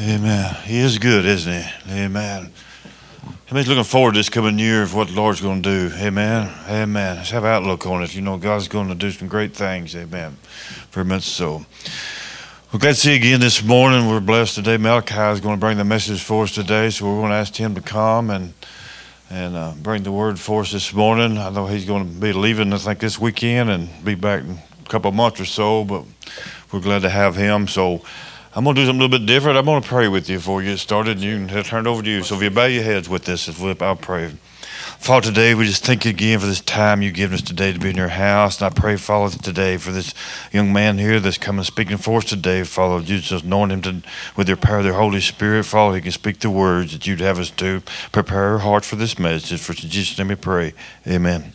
Amen. He is good, isn't he? Amen. He's looking forward to this coming year of what the Lord's going to do. Amen. Amen. Let's have outlook on it. You know, God's going to do some great things. Amen. Very much so. We're glad to see you again this morning. We're blessed today. Malachi is going to bring the message for us today, so we're going to ask him to come and and uh, bring the word for us this morning. I know he's going to be leaving, I think, this weekend and be back in a couple of months or so, but we're glad to have him. So I'm going to do something a little bit different. I'm going to pray with you before we get started, and you can turn it over to you. So if you bow your heads with this, I'll pray. Father, today we just thank you again for this time you've given us today to be in your house. And I pray, Father, today for this young man here that's coming speaking for us today, Father. You just anoint him to, with your power of the Holy Spirit, Father. He can speak the words that you'd have us to. Prepare our hearts for this message. For Jesus' name we pray. Amen.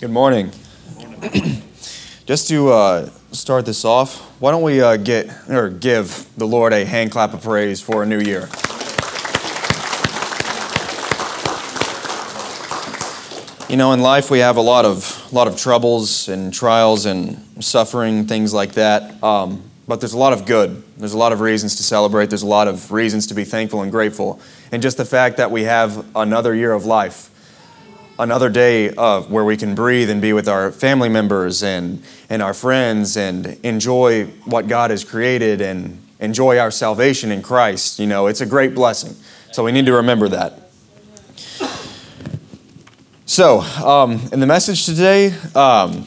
Good morning. Just to uh, start this off, why don't we uh, get or give the Lord a hand clap of praise for a new year? You know, in life we have a lot of a lot of troubles and trials and suffering, things like that. Um, but there's a lot of good. There's a lot of reasons to celebrate. There's a lot of reasons to be thankful and grateful. And just the fact that we have another year of life another day of where we can breathe and be with our family members and, and our friends and enjoy what God has created and enjoy our salvation in Christ. You know, it's a great blessing. So we need to remember that. So, um, in the message today, um,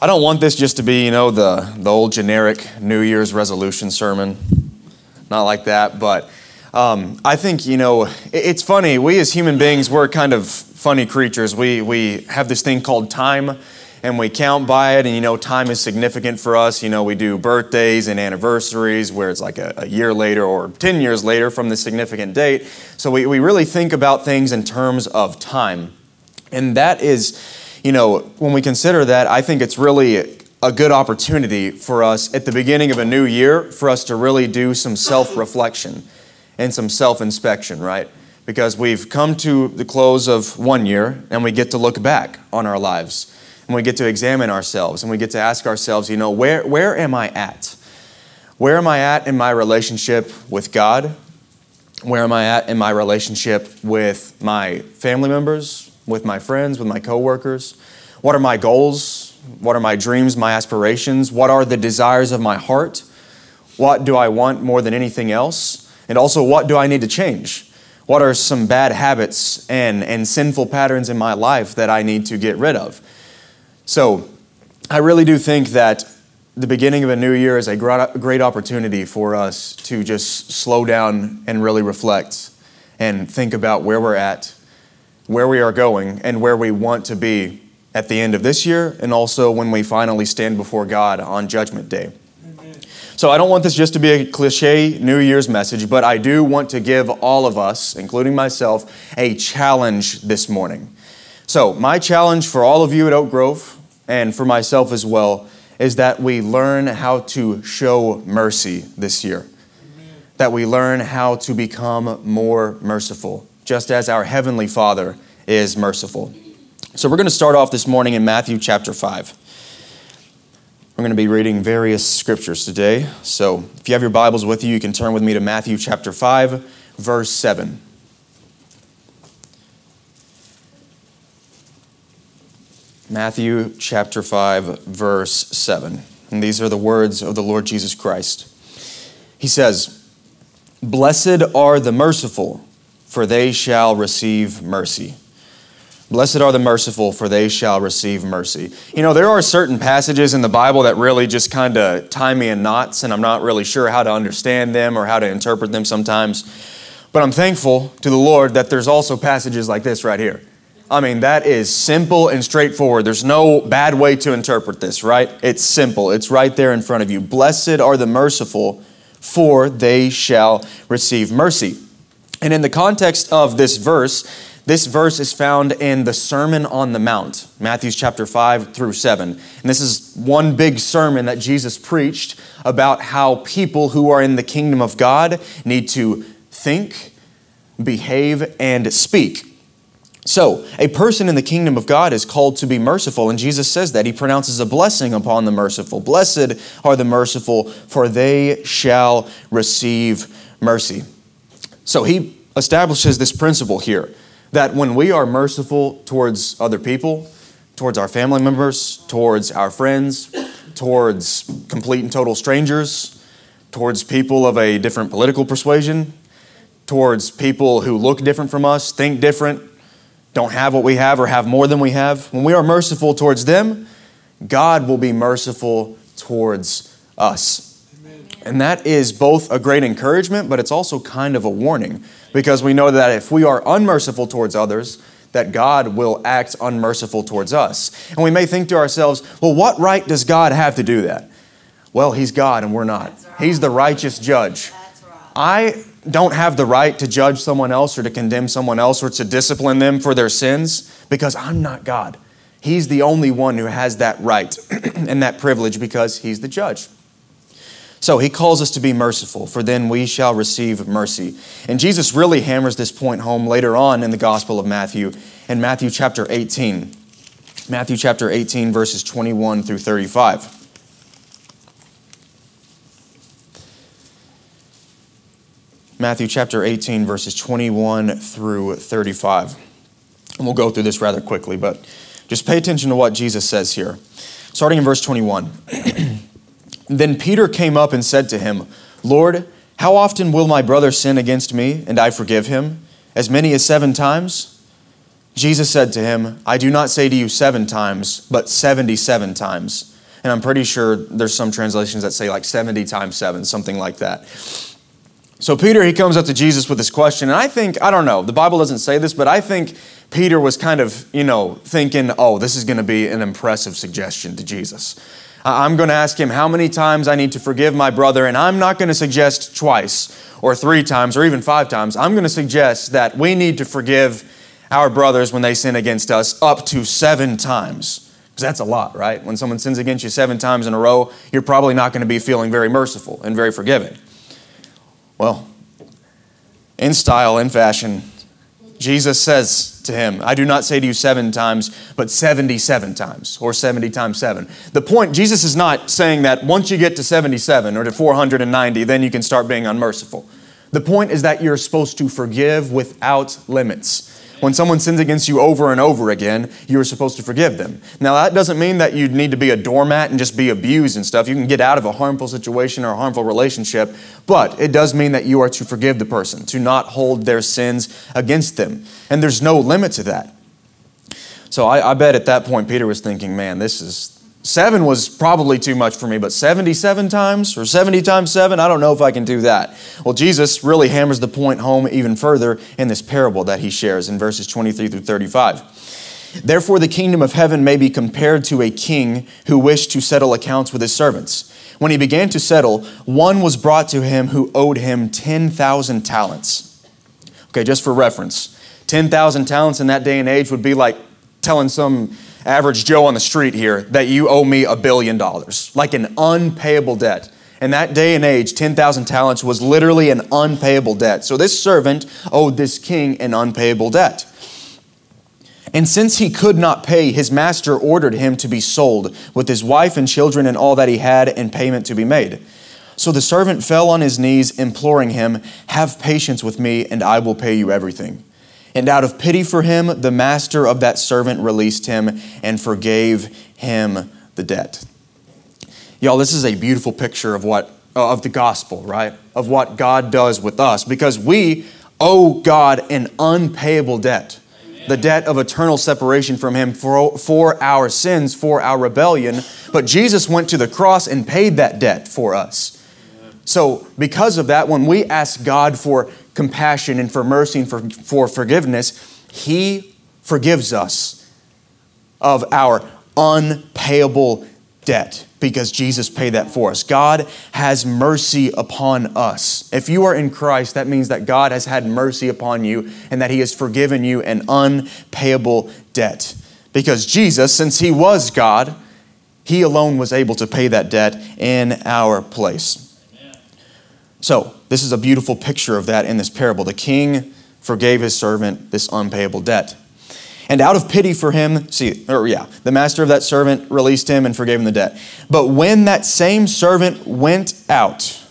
I don't want this just to be, you know, the, the old generic New Year's resolution sermon. Not like that, but um, I think, you know, it's funny. We as human beings, we're kind of funny creatures. We, we have this thing called time and we count by it and you know time is significant for us you know we do birthdays and anniversaries where it's like a, a, year later or 10 years later from the significant date so we, we really think about things in terms of time and that is you know when we consider that i think it's really a good opportunity for us at the beginning of a new year for us to really do some self-reflection and some self inspection, right? Because we've come to the close of one year and we get to look back on our lives and we get to examine ourselves and we get to ask ourselves, you know, where, where am I at? Where am I at in my relationship with God? Where am I at in my relationship with my family members, with my friends, with my coworkers? What are my goals? What are my dreams, my aspirations? What are the desires of my heart? What do I want more than anything else? And also, what do I need to change? What are some bad habits and, and sinful patterns in my life that I need to get rid of? So, I really do think that the beginning of a new year is a great opportunity for us to just slow down and really reflect and think about where we're at, where we are going, and where we want to be at the end of this year and also when we finally stand before God on Judgment Day. So I don't want this just to be a cliche New Year's message, but I do want to give all of us, including myself, a challenge this morning. So, my challenge for all of you at Oak Grove and for myself as well is that we learn how to show mercy this year. That we learn how to become more merciful, just as our Heavenly Father is merciful. So, we're going to start off this morning in Matthew chapter 5. We're going to be reading various scriptures today. So if you have your Bibles with you, you can turn with me to Matthew chapter 5, verse 7. Matthew chapter 5, verse 7. And these are the words of the Lord Jesus Christ. He says, Blessed are the merciful, for they shall receive mercy. Blessed are the merciful, for they shall receive mercy. You know, there are certain passages in the Bible that really just kind of tie me in knots, and I'm not really sure how to understand them or how to interpret them sometimes. But I'm thankful to the Lord that there's also passages like this right here. I mean, that is simple and straightforward. There's no bad way to interpret this, right? It's simple, it's right there in front of you. Blessed are the merciful, for they shall receive mercy. And in the context of this verse, this verse is found in the Sermon on the Mount, Matthew chapter 5 through 7. And this is one big sermon that Jesus preached about how people who are in the kingdom of God need to think, behave, and speak. So, a person in the kingdom of God is called to be merciful, and Jesus says that. He pronounces a blessing upon the merciful. Blessed are the merciful, for they shall receive mercy. So, he establishes this principle here that when we are merciful towards other people, towards our family members, towards our friends, towards complete and total strangers, towards people of a different political persuasion, towards people who look different from us, think different, don't have what we have or have more than we have, when we are merciful towards them, God will be merciful towards us. And that is both a great encouragement, but it's also kind of a warning because we know that if we are unmerciful towards others, that God will act unmerciful towards us. And we may think to ourselves, well, what right does God have to do that? Well, He's God and we're not. He's the righteous judge. I don't have the right to judge someone else or to condemn someone else or to discipline them for their sins because I'm not God. He's the only one who has that right and that privilege because He's the judge. So he calls us to be merciful, for then we shall receive mercy. And Jesus really hammers this point home later on in the Gospel of Matthew, in Matthew chapter 18. Matthew chapter 18, verses 21 through 35. Matthew chapter 18, verses 21 through 35. And we'll go through this rather quickly, but just pay attention to what Jesus says here. Starting in verse 21. then Peter came up and said to him, Lord, how often will my brother sin against me and I forgive him? As many as seven times? Jesus said to him, I do not say to you seven times, but 77 times. And I'm pretty sure there's some translations that say like 70 times seven, something like that. So Peter, he comes up to Jesus with this question, and I think, I don't know, the Bible doesn't say this, but I think Peter was kind of, you know, thinking, oh, this is going to be an impressive suggestion to Jesus. I'm going to ask him how many times I need to forgive my brother, and I'm not going to suggest twice or three times or even five times. I'm going to suggest that we need to forgive our brothers when they sin against us up to seven times. Because that's a lot, right? When someone sins against you seven times in a row, you're probably not going to be feeling very merciful and very forgiving. Well, in style, in fashion, Jesus says to him, I do not say to you seven times, but 77 times, or 70 times seven. The point, Jesus is not saying that once you get to 77 or to 490, then you can start being unmerciful. The point is that you're supposed to forgive without limits. When someone sins against you over and over again, you're supposed to forgive them. Now, that doesn't mean that you need to be a doormat and just be abused and stuff. You can get out of a harmful situation or a harmful relationship, but it does mean that you are to forgive the person, to not hold their sins against them. And there's no limit to that. So I, I bet at that point Peter was thinking, man, this is, Seven was probably too much for me, but 77 times or 70 times seven, I don't know if I can do that. Well, Jesus really hammers the point home even further in this parable that he shares in verses 23 through 35. Therefore, the kingdom of heaven may be compared to a king who wished to settle accounts with his servants. When he began to settle, one was brought to him who owed him 10,000 talents. Okay, just for reference, 10,000 talents in that day and age would be like telling some average Joe on the street here that you owe me a billion dollars, like an unpayable debt. In that day and age, 10,000 talents was literally an unpayable debt. So this servant owed this king an unpayable debt. And since he could not pay, his master ordered him to be sold with his wife and children and all that he had, and payment to be made. So the servant fell on his knees, imploring him, Have patience with me, and I will pay you everything. And out of pity for him, the master of that servant released him and forgave him the debt. Y'all, this is a beautiful picture of what uh, of the gospel, right? Of what God does with us because we owe God an unpayable debt. The debt of eternal separation from Him for, for our sins, for our rebellion. But Jesus went to the cross and paid that debt for us. So, because of that, when we ask God for compassion and for mercy and for, for forgiveness, He forgives us of our unpayable debt because Jesus paid that for us. God has mercy upon us. If you are in Christ, that means that God has had mercy upon you and that He has forgiven you an unpayable debt. Because Jesus, since He was God, He alone was able to pay that debt in our place. So, this is a beautiful picture of that in this parable. The king forgave his servant this unpayable debt. And out of pity for him, see, or yeah, the master of that servant released him and forgave him the debt. But when that same servant went out,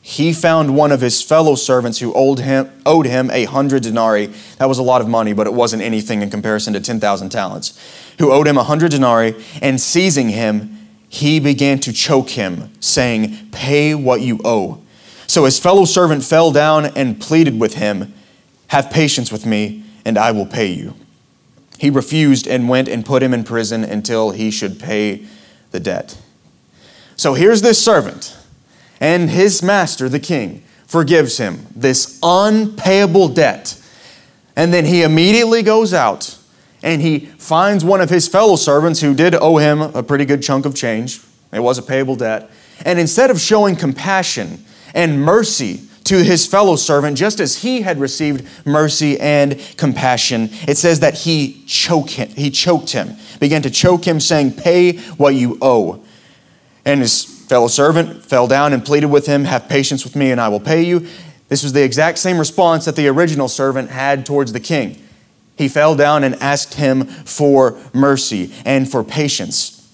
he found one of his fellow servants who owed him, owed him a hundred denarii. That was a lot of money, but it wasn't anything in comparison to 10,000 talents. Who owed him a hundred denarii, and seizing him, he began to choke him, saying, Pay what you owe. So his fellow servant fell down and pleaded with him, Have patience with me, and I will pay you. He refused and went and put him in prison until he should pay the debt. So here's this servant and his master, the king, forgives him this unpayable debt. And then he immediately goes out and he finds one of his fellow servants who did owe him a pretty good chunk of change. It was a payable debt. And instead of showing compassion and mercy to his fellow servant, just as he had received mercy and compassion, it says that he choked him, he choked him, began to choke him, saying, Pay what you owe. And his fellow servant fell down and pleaded with him, Have patience with me, and I will pay you. This was the exact same response that the original servant had towards the king. He fell down and asked him for mercy and for patience.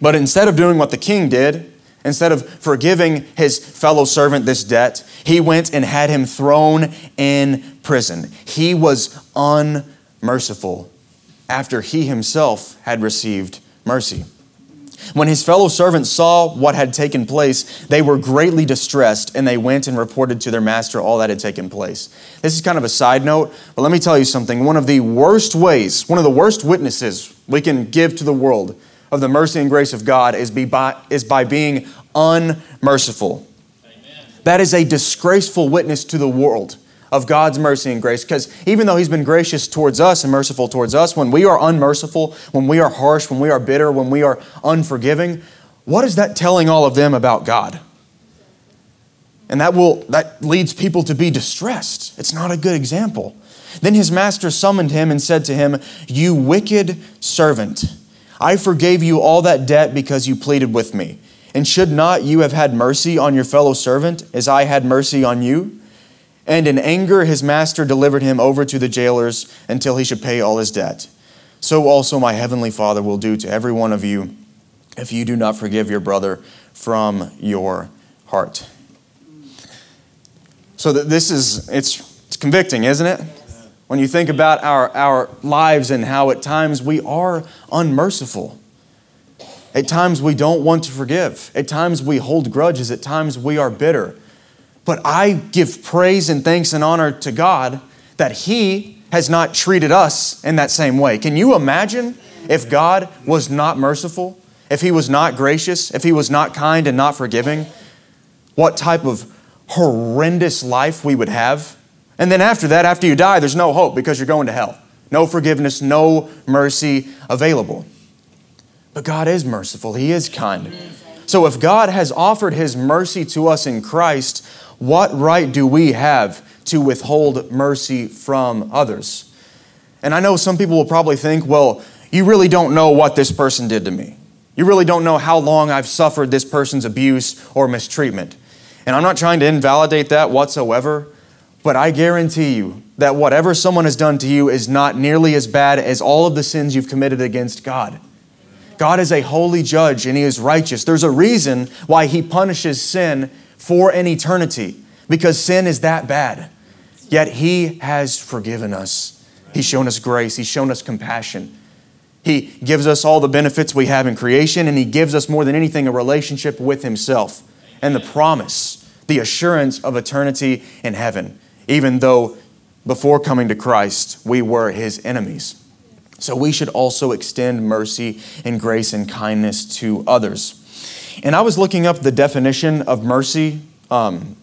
But instead of doing what the king did, instead of forgiving his fellow servant this debt, he went and had him thrown in prison. He was unmerciful after he himself had received mercy. When his fellow servants saw what had taken place, they were greatly distressed and they went and reported to their master all that had taken place. This is kind of a side note, but let me tell you something. One of the worst ways, one of the worst witnesses we can give to the world of the mercy and grace of God is, be by, is by being unmerciful. Amen. That is a disgraceful witness to the world of God's mercy and grace. Because even though He's been gracious towards us and merciful towards us, when we are unmerciful, when we are harsh, when we are bitter, when we are unforgiving, what is that telling all of them about God? And that will that leads people to be distressed. It's not a good example. Then his master summoned him and said to him, "You wicked servant, I forgave you all that debt because you pleaded with me. And should not you have had mercy on your fellow servant as I had mercy on you?" And in anger, his master delivered him over to the jailers until he should pay all his debt. So also my heavenly Father will do to every one of you if you do not forgive your brother from your heart. So this is it's, it's convicting, isn't it? When you think about our, our lives and how at times we are unmerciful. At times we don't want to forgive. At times we hold grudges. At times we are bitter. But I give praise and thanks and honor to God that He has not treated us in that same way. Can you imagine if God was not merciful, if He was not gracious, if He was not kind and not forgiving? What type of horrendous life we would have? And then after that, after you die, there's no hope because you're going to hell. No forgiveness, no mercy available. But God is merciful, He is kind. So if God has offered His mercy to us in Christ, what right do we have to withhold mercy from others? And I know some people will probably think, well, you really don't know what this person did to me. You really don't know how long I've suffered this person's abuse or mistreatment. And I'm not trying to invalidate that whatsoever, but I guarantee you that whatever someone has done to you is not nearly as bad as all of the sins you've committed against God. God is a holy judge and He is righteous. There's a reason why He punishes sin for an eternity because sin is that bad. Yet He has forgiven us. He's shown us grace, He's shown us compassion. He gives us all the benefits we have in creation, and He gives us more than anything a relationship with Himself and the promise, the assurance of eternity in heaven, even though before coming to Christ we were His enemies. So we should also extend mercy and grace and kindness to others. And I was looking up the definition of mercy um,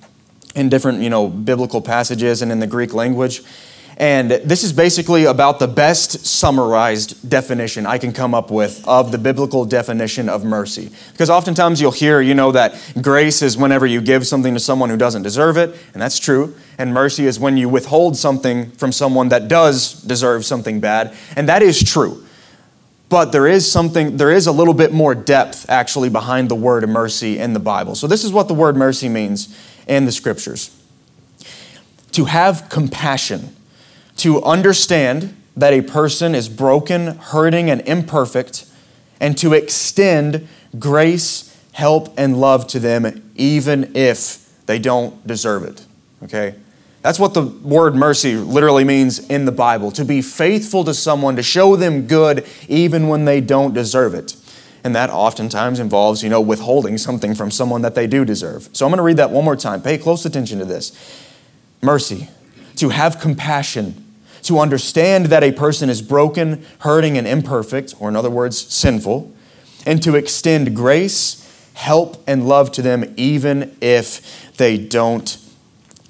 in different, you know, biblical passages and in the Greek language. And this is basically about the best summarized definition I can come up with of the biblical definition of mercy. Because oftentimes you'll hear, you know, that grace is whenever you give something to someone who doesn't deserve it, and that's true. And mercy is when you withhold something from someone that does deserve something bad, and that is true. But there is something, there is a little bit more depth actually behind the word mercy in the Bible. So, this is what the word mercy means in the scriptures to have compassion, to understand that a person is broken, hurting, and imperfect, and to extend grace, help, and love to them, even if they don't deserve it. Okay? That's what the word mercy literally means in the Bible to be faithful to someone, to show them good even when they don't deserve it. And that oftentimes involves, you know, withholding something from someone that they do deserve. So I'm going to read that one more time. Pay close attention to this. Mercy, to have compassion, to understand that a person is broken, hurting, and imperfect, or in other words, sinful, and to extend grace, help, and love to them even if they don't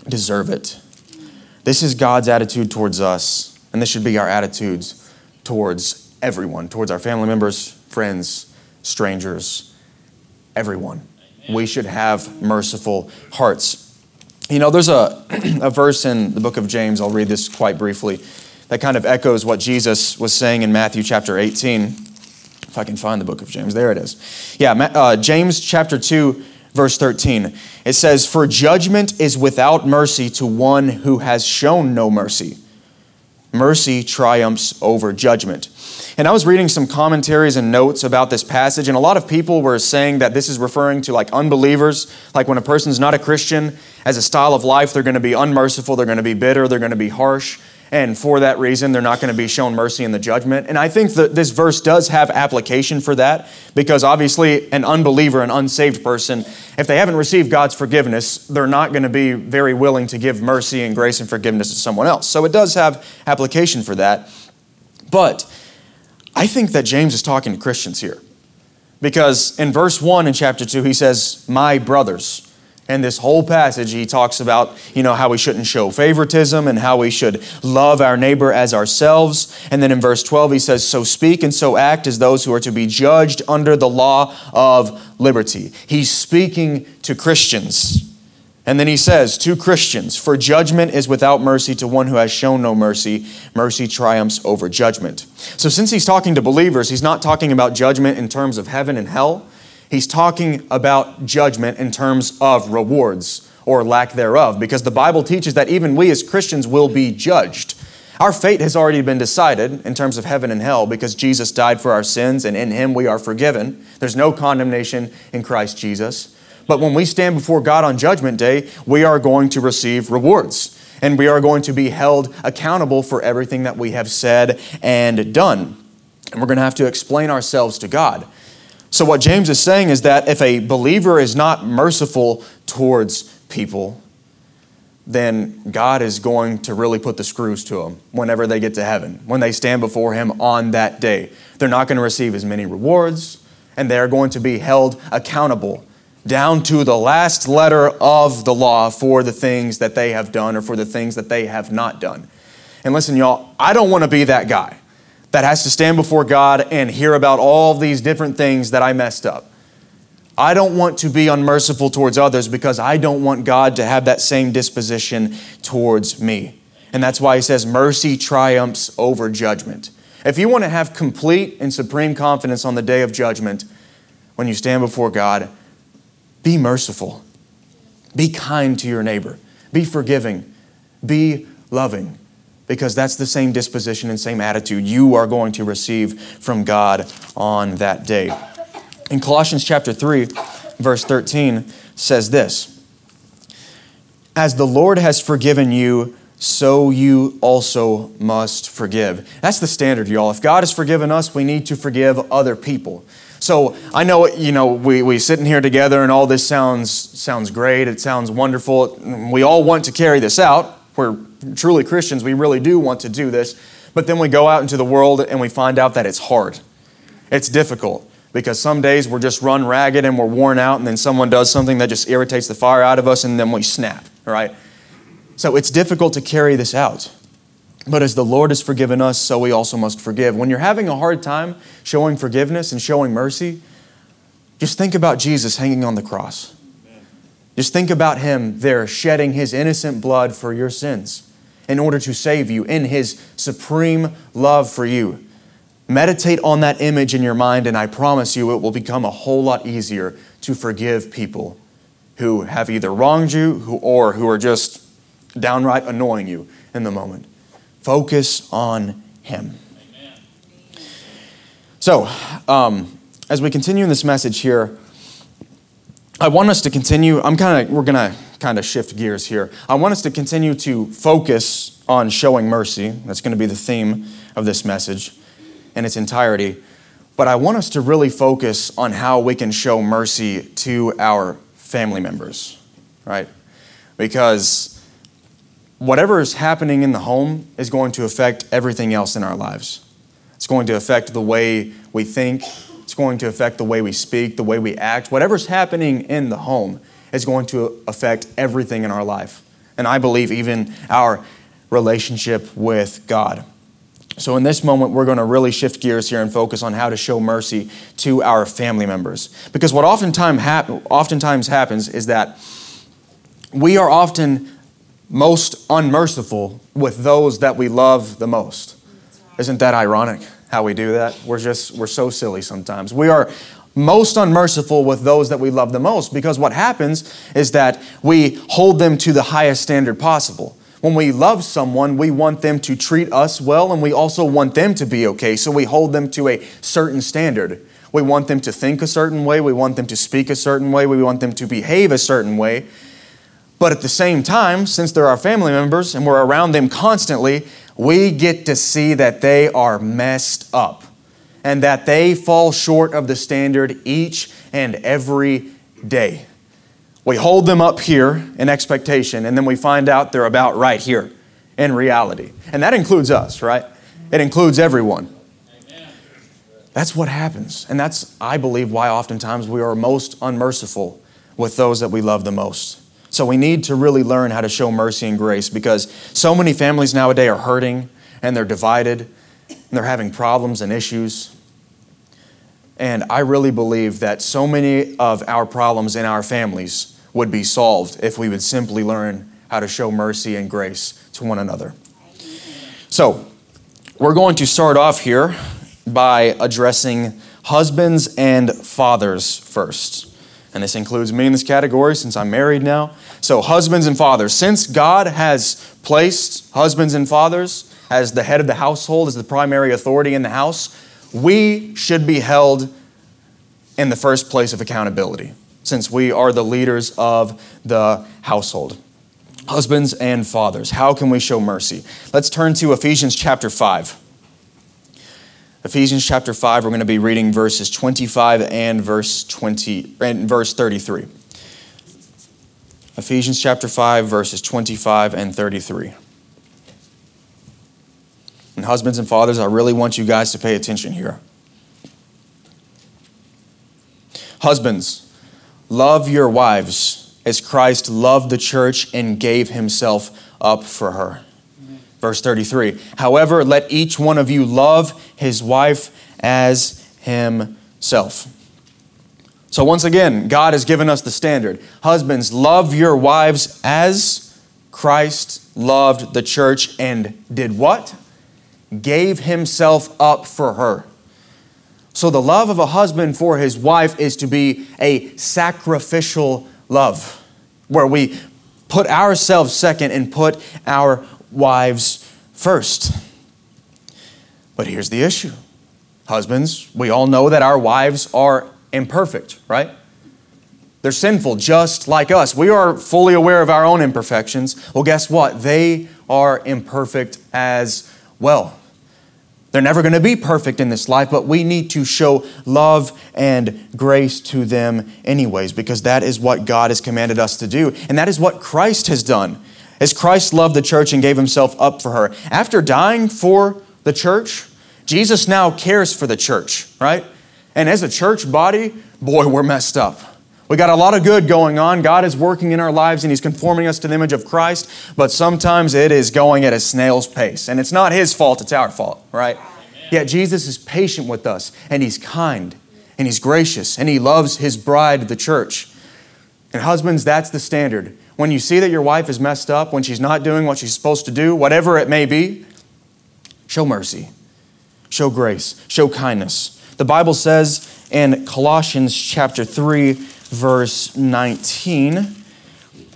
deserve it. This is God's attitude towards us, and this should be our attitudes towards everyone, towards our family members, friends, strangers, everyone. We should have merciful hearts. You know, there's a, a verse in the book of James, I'll read this quite briefly, that kind of echoes what Jesus was saying in Matthew chapter 18. If I can find the book of James, there it is. Yeah, uh, James chapter 2, verse 13. It says, For judgment is without mercy to one who has shown no mercy. Mercy triumphs over judgment. And I was reading some commentaries and notes about this passage, and a lot of people were saying that this is referring to like unbelievers, like when a person's not a Christian, as a style of life, they're going to be unmerciful, they're going to be bitter, they're going to be harsh. And for that reason, they're not going to be shown mercy in the judgment. And I think that this verse does have application for that because obviously, an unbeliever, an unsaved person, if they haven't received God's forgiveness, they're not going to be very willing to give mercy and grace and forgiveness to someone else. So it does have application for that. But I think that James is talking to Christians here because in verse 1 in chapter 2, he says, My brothers. And this whole passage, he talks about, you know, how we shouldn't show favoritism and how we should love our neighbor as ourselves. And then in verse 12, he says, So speak and so act as those who are to be judged under the law of liberty. He's speaking to Christians. And then he says, to Christians, for judgment is without mercy to one who has shown no mercy. Mercy triumphs over judgment. So, since he's talking to believers, he's not talking about judgment in terms of heaven and hell. He's talking about judgment in terms of rewards or lack thereof, because the Bible teaches that even we as Christians will be judged. Our fate has already been decided in terms of heaven and hell because Jesus died for our sins and in Him we are forgiven. There's no condemnation in Christ Jesus. But when we stand before God on Judgment Day, we are going to receive rewards and we are going to be held accountable for everything that we have said and done. And we're going to have to explain ourselves to God. So, what James is saying is that if a believer is not merciful towards people, then God is going to really put the screws to them whenever they get to heaven, when they stand before Him on that day. They're not going to receive as many rewards, and they're going to be held accountable down to the last letter of the law for the things that they have done or for the things that they have not done. And listen, y'all, I don't want to be that guy that has to stand before God and hear about all these different things that I messed up. I don't want to be unmerciful towards others because I don't want God to have that same disposition towards me. And that's why he says mercy triumphs over judgment. If you want to have complete and supreme confidence on the day of judgment, when you stand before God, be merciful. Be kind to your neighbor. Be forgiving. Be loving because that's the same disposition and same attitude you are going to receive from God on that day. In Colossians chapter 3, verse 13 says this As the Lord has forgiven you, so you also must forgive. That's the standard, y'all. If God has forgiven us, we need to forgive other people. So I know, you know, we, we sitting here together and all this sounds, sounds great. It sounds wonderful. We all want to carry this out we're truly Christians, we really do want to do this. But then we go out into the world and we find out that it's hard. It's difficult because some days we're just run ragged and we're worn out, and then someone does something that just irritates the fire out of us, and then we snap, right? So it's difficult to carry this out. But as the Lord has forgiven us, so we also must forgive. When you're having a hard time showing forgiveness and showing mercy, just think about Jesus hanging on the cross. Just think about him there shedding his innocent blood for your sins in order to save you in his supreme love for you. Meditate on that image in your mind, and I promise you it will become a whole lot easier to forgive people who have either wronged you or who are just downright annoying you in the moment. Focus on him. So, um, as we continue in this message here, I want us to continue. I'm kind of, we're going to kind of shift gears here. I want us to continue to focus on showing mercy. That's going to be the theme of this message in its entirety. But I want us to really focus on how we can show mercy to our family members, right? Because whatever is happening in the home is going to affect everything else in our lives. It's going to affect the way we think, it's going to affect the way we speak, the way we act. Whatever's happening in the home is going to affect everything in our life. And I believe even our relationship with God. So, in this moment, we're going to really shift gears here and focus on how to show mercy to our family members. Because what oftentimes, oftentimes happens is that we are often most unmerciful with those that we love the most. Isn't that ironic how we do that? We're just, we're so silly sometimes. We are most unmerciful with those that we love the most because what happens is that we hold them to the highest standard possible. When we love someone, we want them to treat us well and we also want them to be okay. So we hold them to a certain standard. We want them to think a certain way, we want them to speak a certain way, we want them to behave a certain way. But at the same time, since they're our family members and we're around them constantly, we get to see that they are messed up and that they fall short of the standard each and every day. We hold them up here in expectation, and then we find out they're about right here in reality. And that includes us, right? It includes everyone. That's what happens. And that's, I believe, why oftentimes we are most unmerciful with those that we love the most. So we need to really learn how to show mercy and grace because so many families nowadays are hurting and they're divided and they're having problems and issues. And I really believe that so many of our problems in our families would be solved if we would simply learn how to show mercy and grace to one another. So, we're going to start off here by addressing husbands and fathers first. And this includes me in this category since I'm married now. So, husbands and fathers. Since God has placed husbands and fathers as the head of the household, as the primary authority in the house, we should be held in the first place of accountability since we are the leaders of the household. Husbands and fathers, how can we show mercy? Let's turn to Ephesians chapter 5. Ephesians chapter 5, we're going to be reading verses 25 and verse 20 and verse 33. Ephesians chapter 5 verses 25 and 33. And husbands and fathers, I really want you guys to pay attention here. Husbands, love your wives as Christ loved the church and gave himself up for her. Verse 33 However, let each one of you love his wife as himself. So, once again, God has given us the standard. Husbands, love your wives as Christ loved the church and did what? Gave himself up for her. So, the love of a husband for his wife is to be a sacrificial love, where we put ourselves second and put our wives first. But here's the issue Husbands, we all know that our wives are imperfect, right? They're sinful just like us. We are fully aware of our own imperfections. Well, guess what? They are imperfect as well. They're never going to be perfect in this life, but we need to show love and grace to them anyways, because that is what God has commanded us to do. And that is what Christ has done. As Christ loved the church and gave himself up for her. After dying for the church, Jesus now cares for the church, right? And as a church body, boy, we're messed up. We got a lot of good going on. God is working in our lives and He's conforming us to the image of Christ, but sometimes it is going at a snail's pace. And it's not His fault, it's our fault, right? Amen. Yet Jesus is patient with us and He's kind and He's gracious and He loves His bride, the church. And husbands, that's the standard. When you see that your wife is messed up, when she's not doing what she's supposed to do, whatever it may be, show mercy, show grace, show kindness. The Bible says in Colossians chapter 3, verse 19.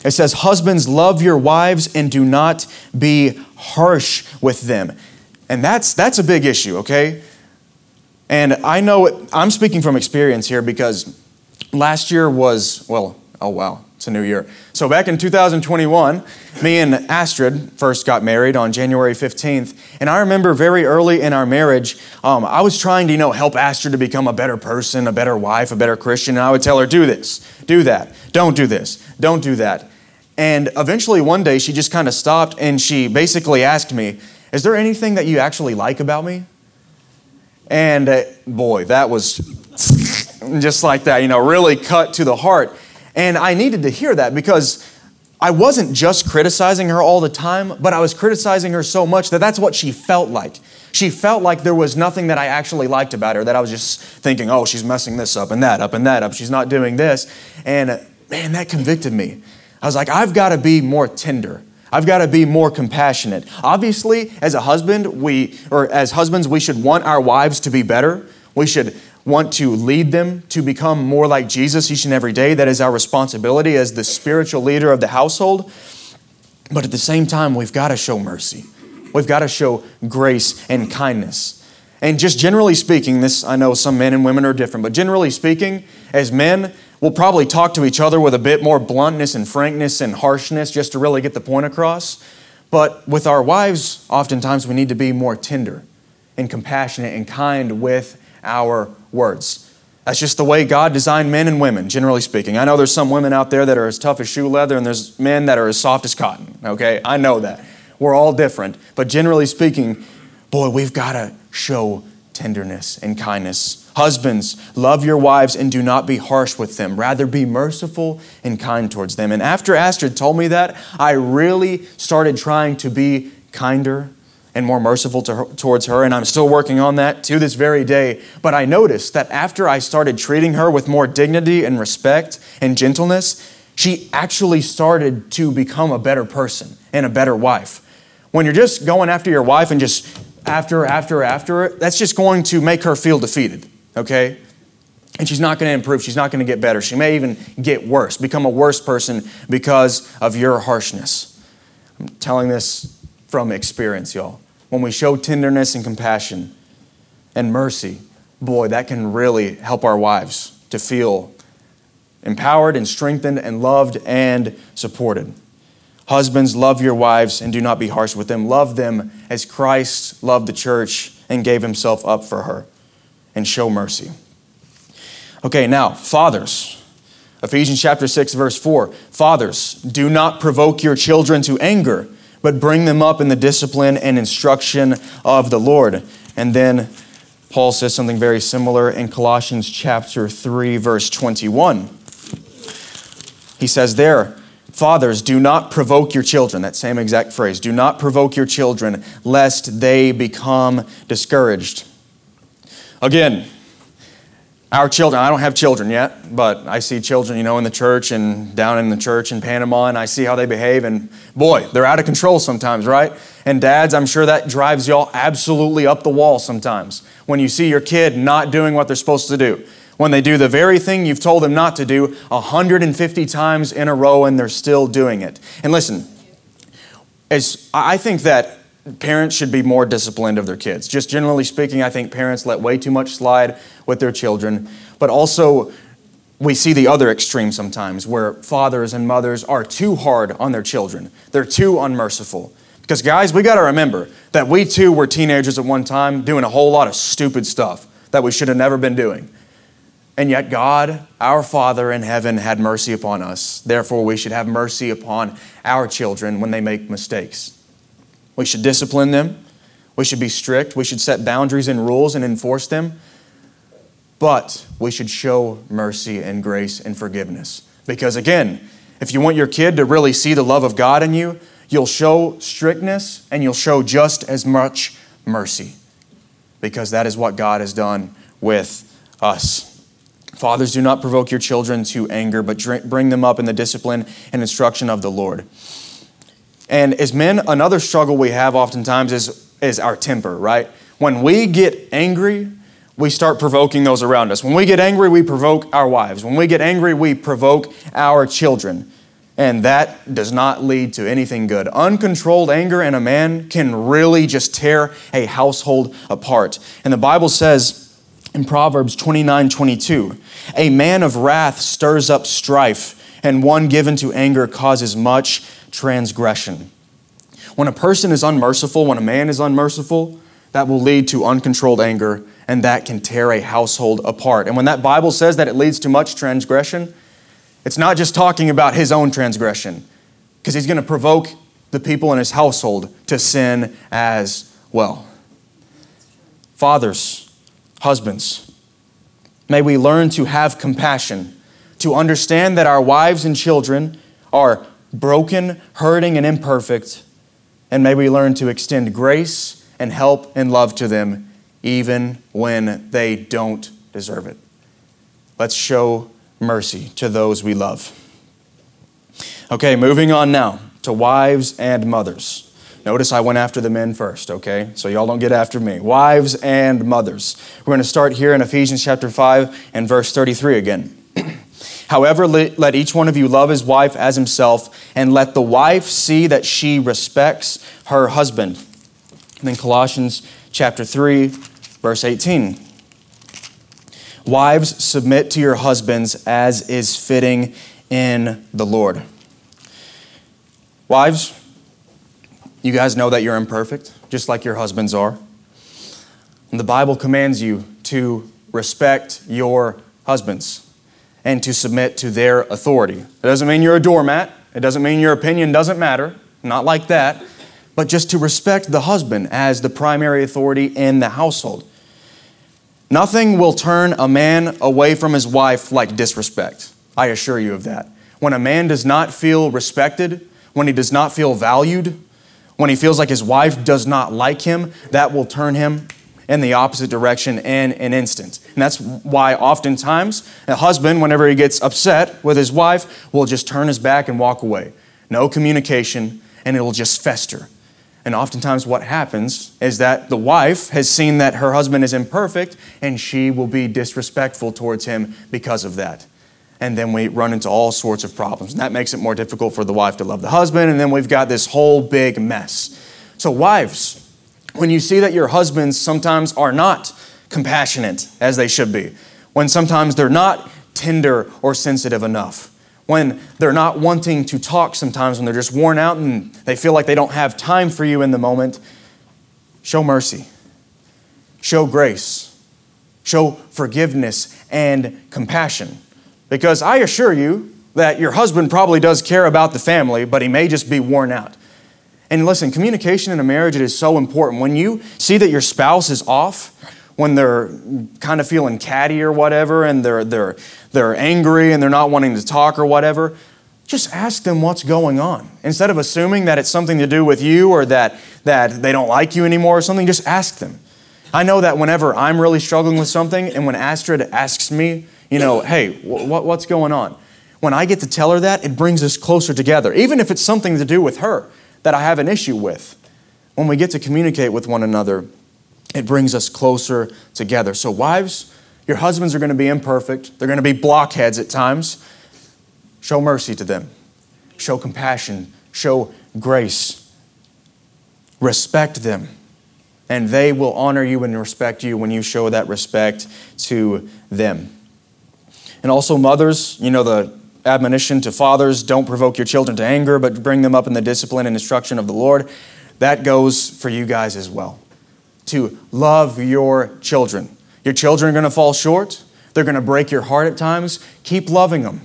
It says, Husbands, love your wives and do not be harsh with them. And that's, that's a big issue, okay? And I know it, I'm speaking from experience here because last year was, well, oh wow, it's a new year. So back in 2021, me and Astrid first got married on January 15th. And I remember very early in our marriage, um, I was trying to, you know, help Astrid to become a better person, a better wife, a better Christian. And I would tell her, do this, do that, don't do this, don't do that. And eventually one day she just kind of stopped and she basically asked me, Is there anything that you actually like about me? And uh, boy, that was just like that, you know, really cut to the heart. And I needed to hear that because I wasn't just criticizing her all the time, but I was criticizing her so much that that's what she felt like. She felt like there was nothing that I actually liked about her, that I was just thinking, oh, she's messing this up and that up and that up. She's not doing this. And uh, man, that convicted me. I was like, I've got to be more tender. I've got to be more compassionate. Obviously, as a husband, we or as husbands, we should want our wives to be better. We should want to lead them to become more like Jesus each and every day. That is our responsibility as the spiritual leader of the household. But at the same time, we've got to show mercy. We've got to show grace and kindness. And just generally speaking, this I know some men and women are different, but generally speaking, as men, We'll probably talk to each other with a bit more bluntness and frankness and harshness just to really get the point across. But with our wives, oftentimes we need to be more tender and compassionate and kind with our words. That's just the way God designed men and women, generally speaking. I know there's some women out there that are as tough as shoe leather, and there's men that are as soft as cotton, okay? I know that. We're all different. But generally speaking, boy, we've got to show tenderness and kindness Husbands, love your wives and do not be harsh with them. Rather, be merciful and kind towards them. And after Astrid told me that, I really started trying to be kinder and more merciful to her, towards her. And I'm still working on that to this very day. But I noticed that after I started treating her with more dignity and respect and gentleness, she actually started to become a better person and a better wife. When you're just going after your wife and just after, after, after, that's just going to make her feel defeated okay? And she's not going to improve. She's not going to get better. She may even get worse, become a worse person because of your harshness. I'm telling this from experience, y'all. When we show tenderness and compassion and mercy, boy, that can really help our wives to feel empowered and strengthened and loved and supported. Husbands, love your wives and do not be harsh with them. Love them as Christ loved the church and gave himself up for her and show mercy. Okay, now, fathers. Ephesians chapter 6, verse 4. Fathers, do not provoke your children to anger, but bring them up in the discipline and instruction of the Lord. And then Paul says something very similar in Colossians chapter 3, verse 21. He says there, Fathers, do not provoke your children. That same exact phrase. Do not provoke your children, lest they become discouraged. Again, our children, I don't have children yet, but I see children, you know, in the church and down in the church in Panama, and I see how they behave, and boy, they're out of control sometimes, right? And dads, I'm sure that drives y'all absolutely up the wall sometimes when you see your kid not doing what they're supposed to do. When they do the very thing you've told them not to do 150 times in a row and they're still doing it. And listen, as I think that parents should be more disciplined of their kids. Just generally speaking, I think parents let way too much slide with their children. But also, we see the other extreme sometimes where fathers and mothers are too hard on their children, they're too unmerciful. Because, guys, we got to remember that we too were teenagers at one time doing a whole lot of stupid stuff that we should have never been doing. And yet, God, our Father in heaven, had mercy upon us. Therefore, we should have mercy upon our children when they make mistakes. We should discipline them. We should be strict. We should set boundaries and rules and enforce them. But we should show mercy and grace and forgiveness. Because again, if you want your kid to really see the love of God in you, you'll show strictness and you'll show just as much mercy. Because that is what God has done with us. Fathers, do not provoke your children to anger, but bring them up in the discipline and instruction of the Lord. And as men, another struggle we have oftentimes is, is our temper, right? When we get angry, we start provoking those around us. When we get angry, we provoke our wives. When we get angry, we provoke our children. And that does not lead to anything good. Uncontrolled anger in a man can really just tear a household apart. And the Bible says in Proverbs 29 22, a man of wrath stirs up strife, and one given to anger causes much transgression. When a person is unmerciful, when a man is unmerciful, that will lead to uncontrolled anger, and that can tear a household apart. And when that Bible says that it leads to much transgression, it's not just talking about his own transgression, because he's going to provoke the people in his household to sin as well. Fathers, husbands, may we learn to have compassion, to understand that our wives and children are broken, hurting, and imperfect, and may we learn to extend grace and help and love to them even when they don't deserve it. Let's show mercy to those we love. Okay, moving on now to wives and mothers. Notice I went after the men first, okay? So y'all don't get after me. Wives and mothers. We're going to start here in Ephesians chapter 5 and verse 33 again. However, let each one of you love his wife as himself, and let the wife see that she respects her husband. And then Colossians chapter 3, verse 18. Wives, submit to your husbands as is fitting in the Lord. Wives, you guys know that you're imperfect, just like your husbands are. And the Bible commands you to respect your husbands and to submit to their authority. It doesn't mean you're a doormat, it doesn't mean your opinion doesn't matter, not like that, but just to respect the husband as the primary authority in the household. Nothing will turn a man away from his wife like disrespect. I assure you of that. When a man does not feel respected, when he does not feel valued, when he feels like his wife does not like him, that will turn him in the opposite direction in an instant. And that's why oftentimes a husband, whenever he gets upset with his wife, will just turn his back and walk away. No communication, and it'll just fester. And oftentimes, what happens is that the wife has seen that her husband is imperfect and she will be disrespectful towards him because of that. And then we run into all sorts of problems. And that makes it more difficult for the wife to love the husband. And then we've got this whole big mess. So, wives, when you see that your husbands sometimes are not compassionate as they should be, when sometimes they're not tender or sensitive enough, when they're not wanting to talk sometimes, when they're just worn out and they feel like they don't have time for you in the moment, show mercy, show grace, show forgiveness and compassion. Because I assure you that your husband probably does care about the family, but he may just be worn out. And listen, communication in a marriage it is so important. When you see that your spouse is off, when they're kind of feeling catty or whatever, and they're, they're, they're angry and they're not wanting to talk or whatever, just ask them what's going on. Instead of assuming that it's something to do with you or that, that they don't like you anymore or something, just ask them. I know that whenever I'm really struggling with something and when Astrid asks me, you know, hey, wh- what's going on? When I get to tell her that, it brings us closer together, even if it's something to do with her that I have an issue with. When we get to communicate with one another, it brings us closer together. So, wives, your husbands are going to be imperfect, they're going to be blockheads at times. Show mercy to them, show compassion, show grace, respect them. And they will honor you and respect you when you show that respect to them. And also, mothers, you know, the admonition to fathers don't provoke your children to anger, but bring them up in the discipline and instruction of the Lord. That goes for you guys as well to love your children. Your children are going to fall short. They're going to break your heart at times. Keep loving them.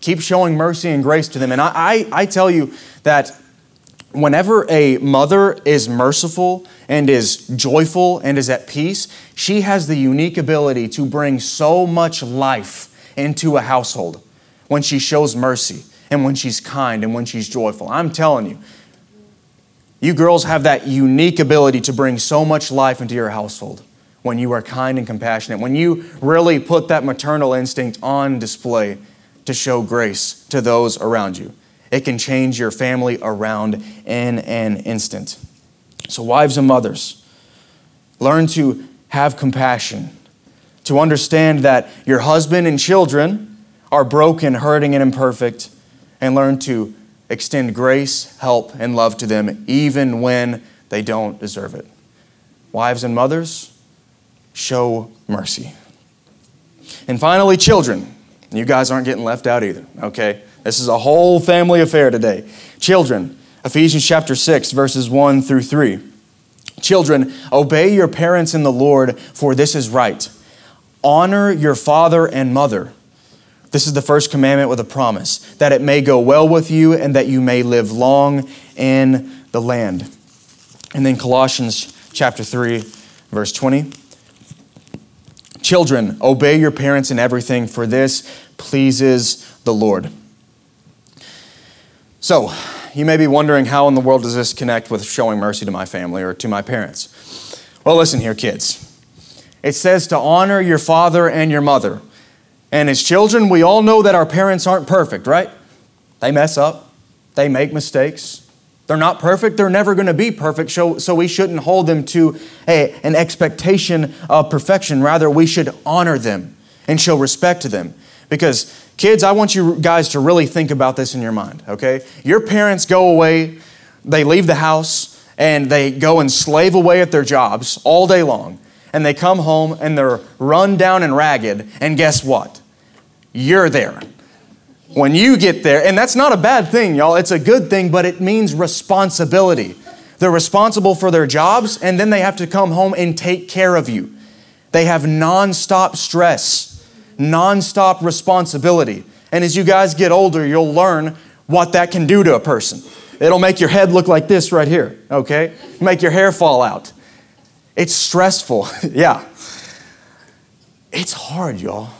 Keep showing mercy and grace to them. And I, I, I tell you that whenever a mother is merciful and is joyful and is at peace, she has the unique ability to bring so much life into a household when she shows mercy and when she's kind and when she's joyful. I'm telling you, you girls have that unique ability to bring so much life into your household when you are kind and compassionate, when you really put that maternal instinct on display to show grace to those around you. It can change your family around in an instant. So, wives and mothers, learn to have compassion, to understand that your husband and children are broken, hurting, and imperfect, and learn to extend grace, help, and love to them even when they don't deserve it. Wives and mothers, show mercy. And finally, children. You guys aren't getting left out either, okay? This is a whole family affair today. Children, Ephesians chapter 6, verses 1 through 3. Children, obey your parents in the Lord, for this is right. Honor your father and mother. This is the first commandment with a promise, that it may go well with you and that you may live long in the land. And then Colossians chapter 3, verse 20. Children, obey your parents in everything, for this pleases the Lord. So, you may be wondering how in the world does this connect with showing mercy to my family or to my parents? Well, listen here, kids. It says to honor your father and your mother. And as children, we all know that our parents aren't perfect, right? They mess up, they make mistakes. They're not perfect, they're never going to be perfect, so, so we shouldn't hold them to a, an expectation of perfection. Rather, we should honor them and show respect to them. Because, kids, I want you guys to really think about this in your mind, okay? Your parents go away, they leave the house, and they go and slave away at their jobs all day long and they come home and they're run down and ragged, and guess what? You're there. When you get there, and that's not a bad thing, y'all, it's a good thing, but it means responsibility. They're responsible for their jobs, and then they have to come home and take care of you. They have nonstop stress, nonstop responsibility. And as you guys get older, you'll learn what that can do to a person. It'll make your head look like this right here, okay? Make your hair fall out. It's stressful. yeah. It's hard, y'all.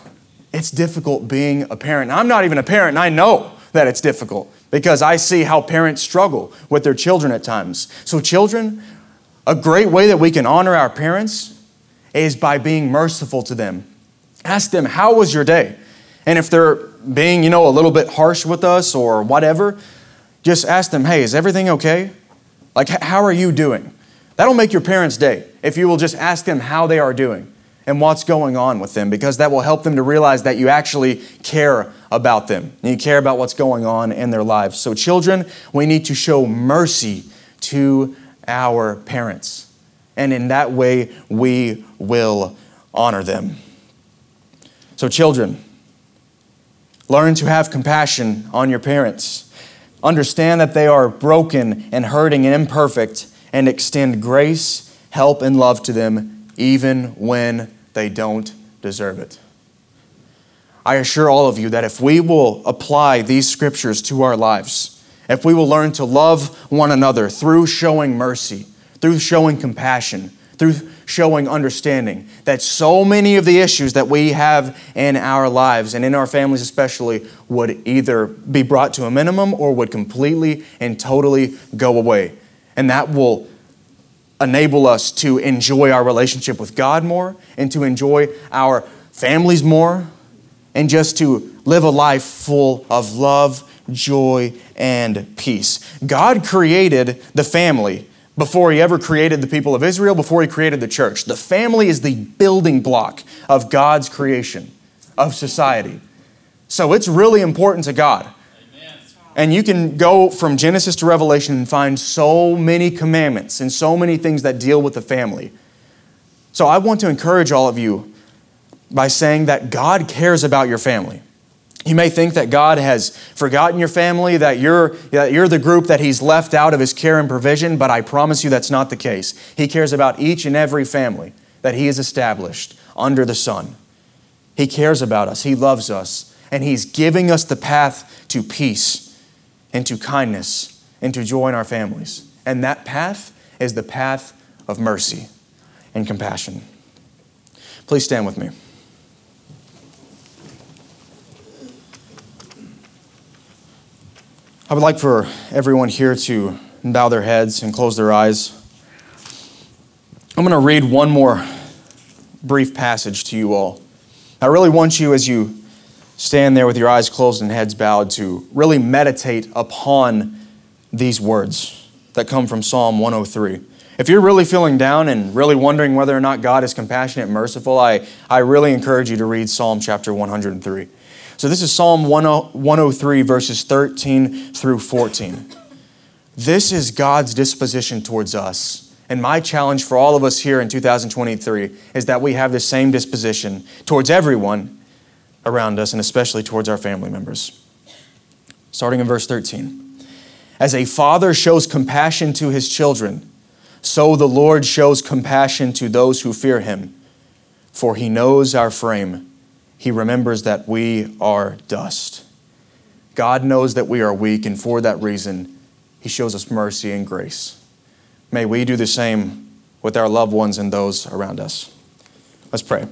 It's difficult being a parent. I'm not even a parent, and I know that it's difficult because I see how parents struggle with their children at times. So, children, a great way that we can honor our parents is by being merciful to them. Ask them, How was your day? And if they're being, you know, a little bit harsh with us or whatever, just ask them, Hey, is everything okay? Like, how are you doing? That'll make your parents' day if you will just ask them how they are doing and what's going on with them, because that will help them to realize that you actually care about them and you care about what's going on in their lives. So, children, we need to show mercy to our parents. And in that way, we will honor them. So, children, learn to have compassion on your parents. Understand that they are broken and hurting and imperfect and extend grace, help, and love to them even when they don't deserve it. I assure all of you that if we will apply these scriptures to our lives, if we will learn to love one another through showing mercy, through showing compassion, through showing understanding, that so many of the issues that we have in our lives and in our families especially would either be brought to a minimum or would completely and totally go away. And that will enable us to enjoy our relationship with God more and to enjoy our families more and just to live a life full of love, joy, and peace. God created the family before he ever created the people of Israel, before he created the church. The family is the building block of God's creation, of society. So it's really important to God. And you can go from Genesis to Revelation and find so many commandments and so many things that deal with the family. So I want to encourage all of you by saying that God cares about your family. You may think that God has forgotten your family, that you're, that you're the group that He's left out of His care and provision, but I promise you that's not the case. He cares about each and every family that He has established under the sun. He cares about us, He loves us, and He's giving us the path to peace and to kindness into joy in our families. And that path is the path of mercy and compassion. Please stand with me. I would like for everyone here to bow their heads and close their eyes. I'm going to read one more brief passage to you all. I really want you, as you stand there with your eyes closed and heads bowed to really meditate upon these words that come from Psalm 103. If you're really feeling down and really wondering whether or not God is compassionate and merciful, I, I really encourage you to read Psalm chapter 103. So this is Psalm 103, verses 13 through 14. This is God's disposition towards us. And my challenge for all of us here in 2023 is that we have the same disposition towards everyone around us and especially towards our family members. Starting in verse 13. As a father shows compassion to his children, so the Lord shows compassion to those who fear him. For he knows our frame, he remembers that we are dust. God knows that we are weak, and for that reason, he shows us mercy and grace. May we do the same with our loved ones and those around us. Let's pray.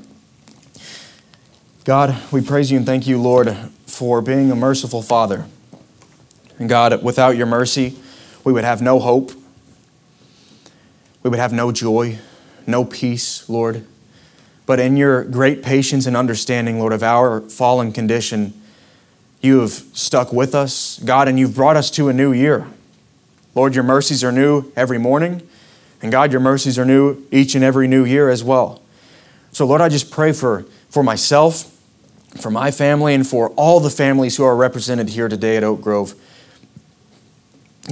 God, we praise you and thank you, Lord, for being a merciful Father. And God, without your mercy, we would have no hope. We would have no joy, no peace, Lord. But in your great patience and understanding, Lord, of our fallen condition, you have stuck with us, God, and you've brought us to a new year. Lord, your mercies are new every morning. And God, your mercies are new each and every new year as well. So, Lord, I just pray for, for myself, for my family, and for all the families who are represented here today at Oak Grove.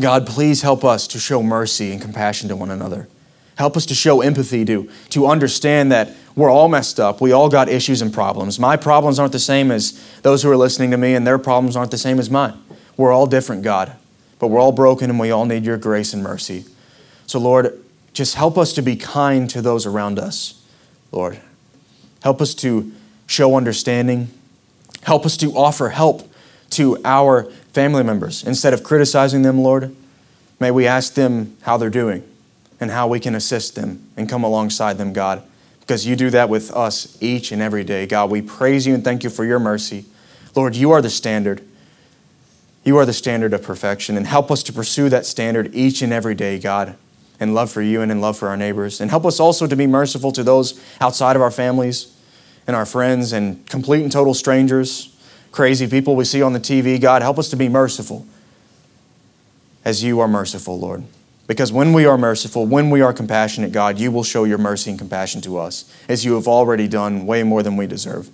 God, please help us to show mercy and compassion to one another. Help us to show empathy, to, to understand that we're all messed up. We all got issues and problems. My problems aren't the same as those who are listening to me, and their problems aren't the same as mine. We're all different, God, but we're all broken and we all need your grace and mercy. So, Lord, just help us to be kind to those around us, Lord. Help us to show understanding. Help us to offer help to our family members. Instead of criticizing them, Lord, may we ask them how they're doing and how we can assist them and come alongside them, God, because you do that with us each and every day. God, we praise you and thank you for your mercy. Lord, you are the standard. You are the standard of perfection, and help us to pursue that standard each and every day, God, in love for you and in love for our neighbors. And help us also to be merciful to those outside of our families and our friends and complete and total strangers, crazy people we see on the TV. God, help us to be merciful as you are merciful, Lord. Because when we are merciful, when we are compassionate, God, you will show your mercy and compassion to us, as you have already done way more than we deserve.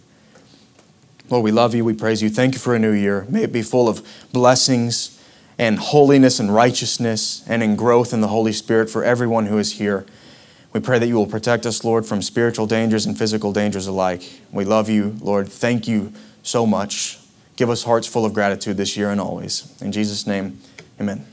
Lord, we love you. We praise you. Thank you for a new year. May it be full of blessings and holiness and righteousness and in growth in the Holy Spirit for everyone who is here. We pray that you will protect us, Lord, from spiritual dangers and physical dangers alike. We love you, Lord. Thank you so much. Give us hearts full of gratitude this year and always. In Jesus' name, amen.